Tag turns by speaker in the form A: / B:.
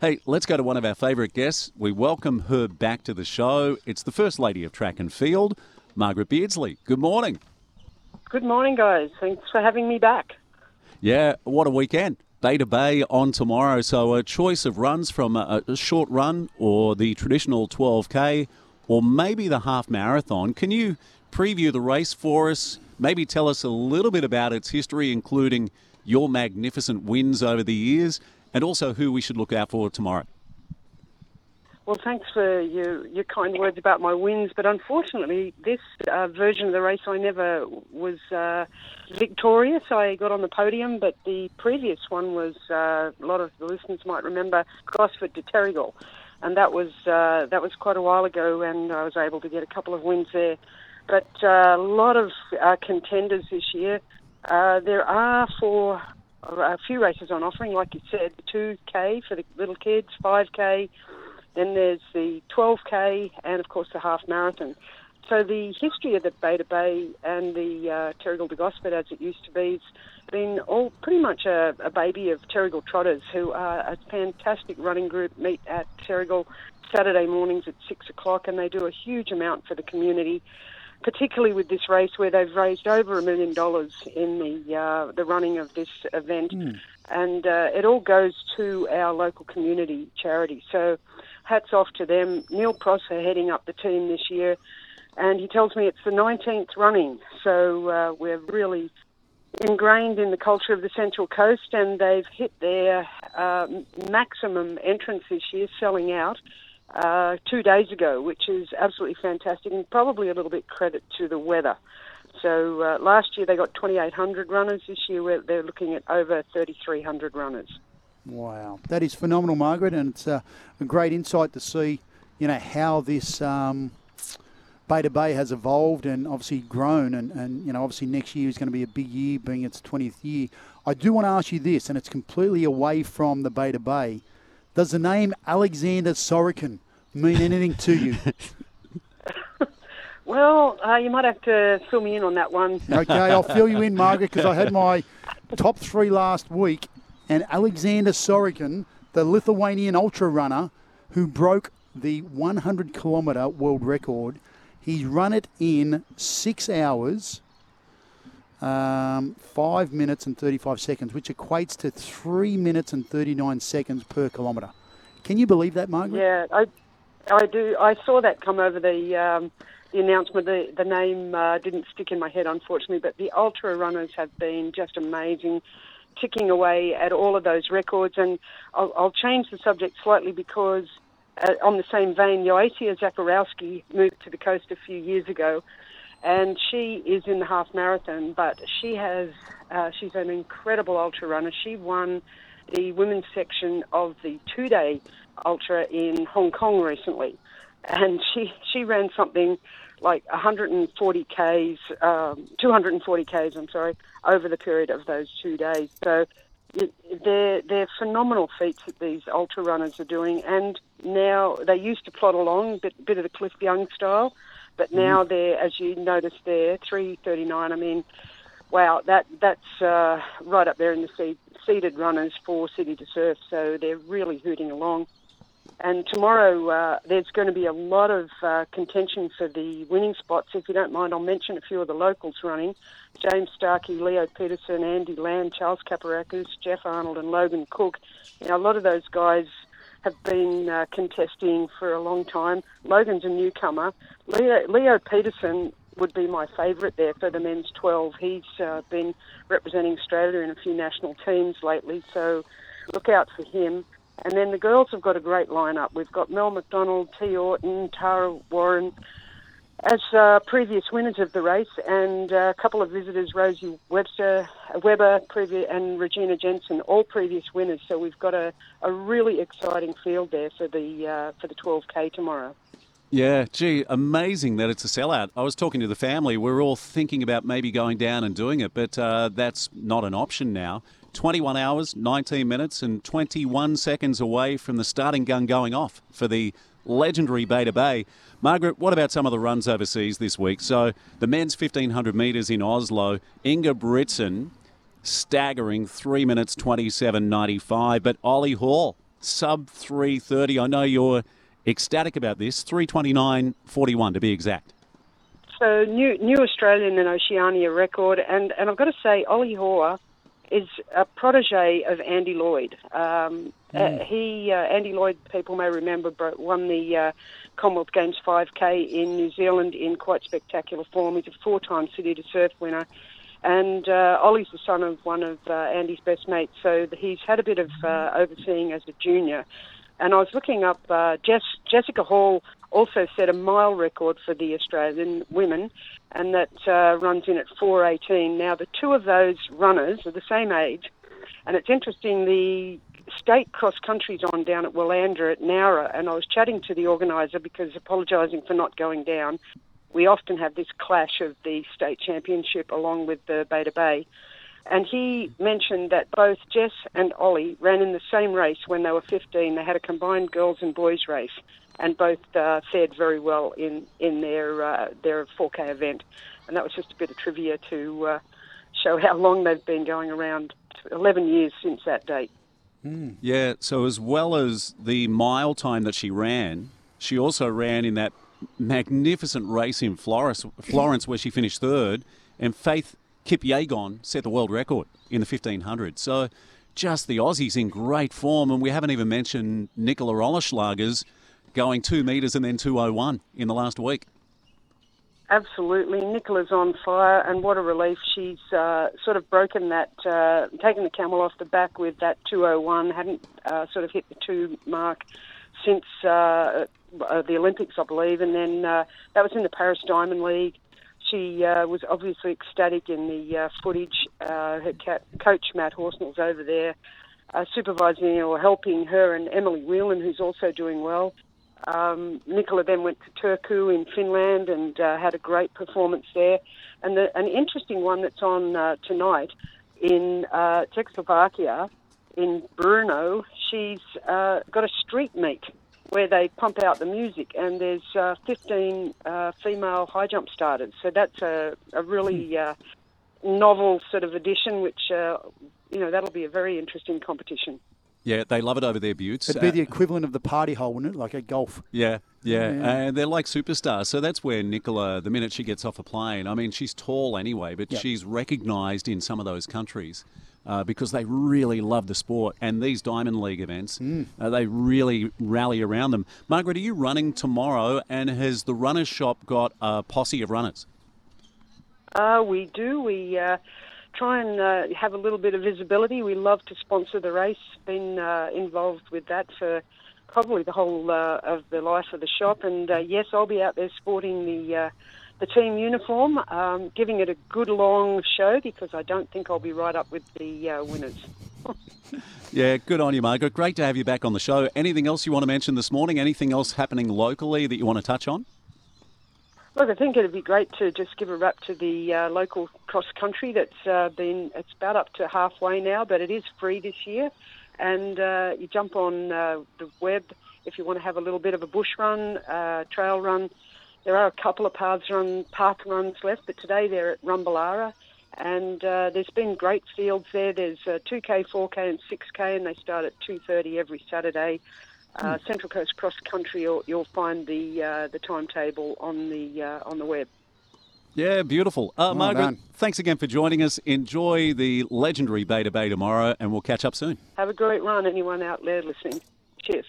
A: Hey, let's go to one of our favourite guests. We welcome her back to the show. It's the First Lady of Track and Field, Margaret Beardslee. Good morning.
B: Good morning, guys. Thanks for having me back.
A: Yeah, what a weekend. Bay to Bay on tomorrow. So, a choice of runs from a, a short run or the traditional 12K or maybe the half marathon. Can you preview the race for us? Maybe tell us a little bit about its history, including your magnificent wins over the years and also who we should look out for tomorrow.
B: Well, thanks for your, your kind words about my wins, but unfortunately, this uh, version of the race I never was uh, victorious. I got on the podium, but the previous one was uh, a lot of the listeners might remember Gosford to Terrigal, and that was uh, that was quite a while ago, and I was able to get a couple of wins there. But uh, a lot of uh, contenders this year. there are for a few races on offering, like you said, the 2K for the little kids, 5K, then there's the 12K, and of course the half marathon. So the history of the Bay to Bay and the uh, Terrigal Gosford, as it used to be, has been all pretty much a, a baby of Terrigal Trotters, who are a fantastic running group, meet at Terrigal Saturday mornings at 6 o'clock, and they do a huge amount for the community particularly with this race where they've raised over a million dollars in the uh, the running of this event, mm. and uh, it all goes to our local community charity. So, hats off to them. Neil Prosser heading up the team this year, and he tells me it's the 19th running. So uh, we're really ingrained in the culture of the Central Coast, and they've hit their uh, maximum entrance this year, selling out uh, two days ago, which is absolutely fantastic and probably a little bit credit to the weather. So uh, last year they got 2,800 runners. This year they're looking at over 3,300 runners.
C: Wow, that is phenomenal, Margaret, and it's uh, a great insight to see, you know, how this um, Bay to Bay has evolved and obviously grown, and, and you know, obviously next year is going to be a big year, being its 20th year. I do want to ask you this, and it's completely away from the Bay to Bay. Does the name Alexander Sorokin mean anything to you?
B: well, uh, you might have to fill me in on that one.
C: Okay, I'll fill you in, Margaret, because I had my top three last week, and Alexander Sorokin, the Lithuanian ultra runner who broke the 100 kilometre world record, he's run it in six hours um, 5 minutes and 35 seconds, which equates to 3 minutes and 39 seconds per kilometre. Can you believe that, Margaret?
B: Yeah, I, I do. I saw that come over the um, the announcement. The, the name uh, didn't stick in my head, unfortunately, but the ultra runners have been just amazing, ticking away at all of those records. And I'll, I'll change the subject slightly because, uh, on the same vein, Joasia Zakrzewski moved to the coast a few years ago and she is in the half marathon, but she has uh, she's an incredible ultra runner. She won the women's section of the two day ultra in Hong Kong recently, and she she ran something like 140 k's, um, 240 k's. I'm sorry, over the period of those two days. So. they're they're phenomenal feats that these ultra runners are doing, and now they used to plod along, bit bit of the Cliff Young style, but now mm. they're, as you noticed there, 339. I mean, wow, that that's uh, right up there in the seed, seeded runners for City to Surf. So they're really hooting along. And tomorrow uh, there's going to be a lot of uh, contention for the winning spots. If you don't mind, I'll mention a few of the locals running: James Starkey, Leo Peterson, Andy Land, Charles Caparakis, Jeff Arnold, and Logan Cook. Now a lot of those guys have been uh, contesting for a long time. Logan's a newcomer. Leo, Leo Peterson would be my favourite there for the men's 12. He's uh, been representing Australia in a few national teams lately, so look out for him. And then the girls have got a great lineup. We've got Mel McDonald, T. Orton, Tara Warren, as uh, previous winners of the race, and uh, a couple of visitors, Rosie Webster, Weber, and Regina Jensen, all previous winners. So we've got a, a really exciting field there for the uh, for the 12k tomorrow.
A: Yeah, gee, amazing that it's a sellout. I was talking to the family. We're all thinking about maybe going down and doing it, but uh, that's not an option now. 21 hours, 19 minutes, and 21 seconds away from the starting gun going off for the legendary Bay to Bay. Margaret, what about some of the runs overseas this week? So the men's 1500 metres in Oslo, Ingebrigtsen staggering 3 minutes 27.95, but Ollie Hoare sub 330. I know you're ecstatic about this. 329.41 to be exact.
B: So new new Australian and Oceania record, and, and I've got to say, Ollie Hoare is a protege of Andy Lloyd. Um, uh, he uh, Andy Lloyd, people may remember, won the uh, Commonwealth Games 5K in New Zealand in quite spectacular form. He's a four-time City to Surf winner. And uh, Ollie's the son of one of uh, Andy's best mates, so he's had a bit of uh, overseeing as a junior. And I was looking up, uh, Jess, Jessica Hull also set a mile record for the Australian women, and that uh, runs in at 4.18. Now, the two of those runners are the same age, and it's interesting, the state cross country's on down at Willandra at Nowra, and I was chatting to the organiser because apologising for not going down. We often have this clash of the state championship along with the Bay to Bay. And he mentioned that both Jess and Ollie ran in the same race when they were 15. They had a combined girls and boys race, and both uh, fared very well in in their uh, their 4K event. And that was just a bit of trivia to uh, show how long they've been going around. 11 years since that date.
A: Yeah, so as well as the mile time that she ran, she also ran in that magnificent race in Florence, Florence where she finished third, and Faith Kipyegon set the world record in the 1500. So just the Aussies in great form, and we haven't even mentioned Nicola Olyslagers going two metres and then 201 in the last week.
B: Absolutely. Nicola's on fire, and what a relief. She's uh, sort of broken that, uh, taken the camel off the back with that 201, hadn't uh, sort of hit the two mark since uh, uh, the Olympics, I believe, and then uh, that was in the Paris Diamond League. She uh, was obviously ecstatic in the uh, footage. Uh, her coach, Matt Horsnell's over there, uh, supervising or helping her and Emily Whelan, who's also doing well. Um, Nicola then went to Turku in Finland and uh, had a great performance there. And the, an interesting one that's on uh, tonight in Czechoslovakia, in Brno, she's got a street meet where they pump out the music, and there's uh, 15 uh, female high jump starters. So that's a, a really uh, novel sort of addition, which, uh, you know, that'll be a very interesting competition.
A: Yeah, they love it over there, Buttes.
C: It'd be
A: Uh,
C: the equivalent of the party hole, wouldn't it? Like a golf.
A: Yeah, yeah,
C: Yeah.
A: and they're like superstars. So that's where Nicola, the minute she gets off a plane, I mean, she's tall anyway, but
C: Yep.
A: she's recognised in some of those countries uh, because they really love the sport. And these Diamond League events, uh, they really rally around them. Margaret, are you running tomorrow? And has the runners' shop got a posse of runners?
B: Uh, we do. We uh, try and uh, have a little bit of visibility. We love to sponsor the race. Been uh, involved with that for probably the whole uh, of the life of the shop. And uh, yes, I'll be out there sporting the uh, the team uniform, um, giving it a good long show because I don't think I'll be right up with the uh, winners.
A: Yeah, good on you, Margaret. Great to have you back on the show. Anything else you want to mention this morning? Anything else happening locally that you want to touch on?
B: Look, I think it'd be great to just give a wrap to the uh, local cross country that's uh, been, it's about up to halfway now, but it is free this year. And uh, you jump on uh, the web if you want to have a little bit of a bush run, uh, trail run. There are a couple of paths run, path runs left, but today they're at Rumbalara. And uh, there's been great fields there. There's uh, 2K, 4K, and 6K, and they start at 2:30 every Saturday. Uh, Central Coast Cross Country, you'll, you'll find the uh, the timetable on the uh, on the web.
A: Yeah, beautiful. Uh,
C: Well
A: Margaret,
C: done.
A: thanks again for joining us. Enjoy the legendary Bay to Bay tomorrow, and we'll catch up soon.
B: Have a great run, anyone out there listening. Cheers.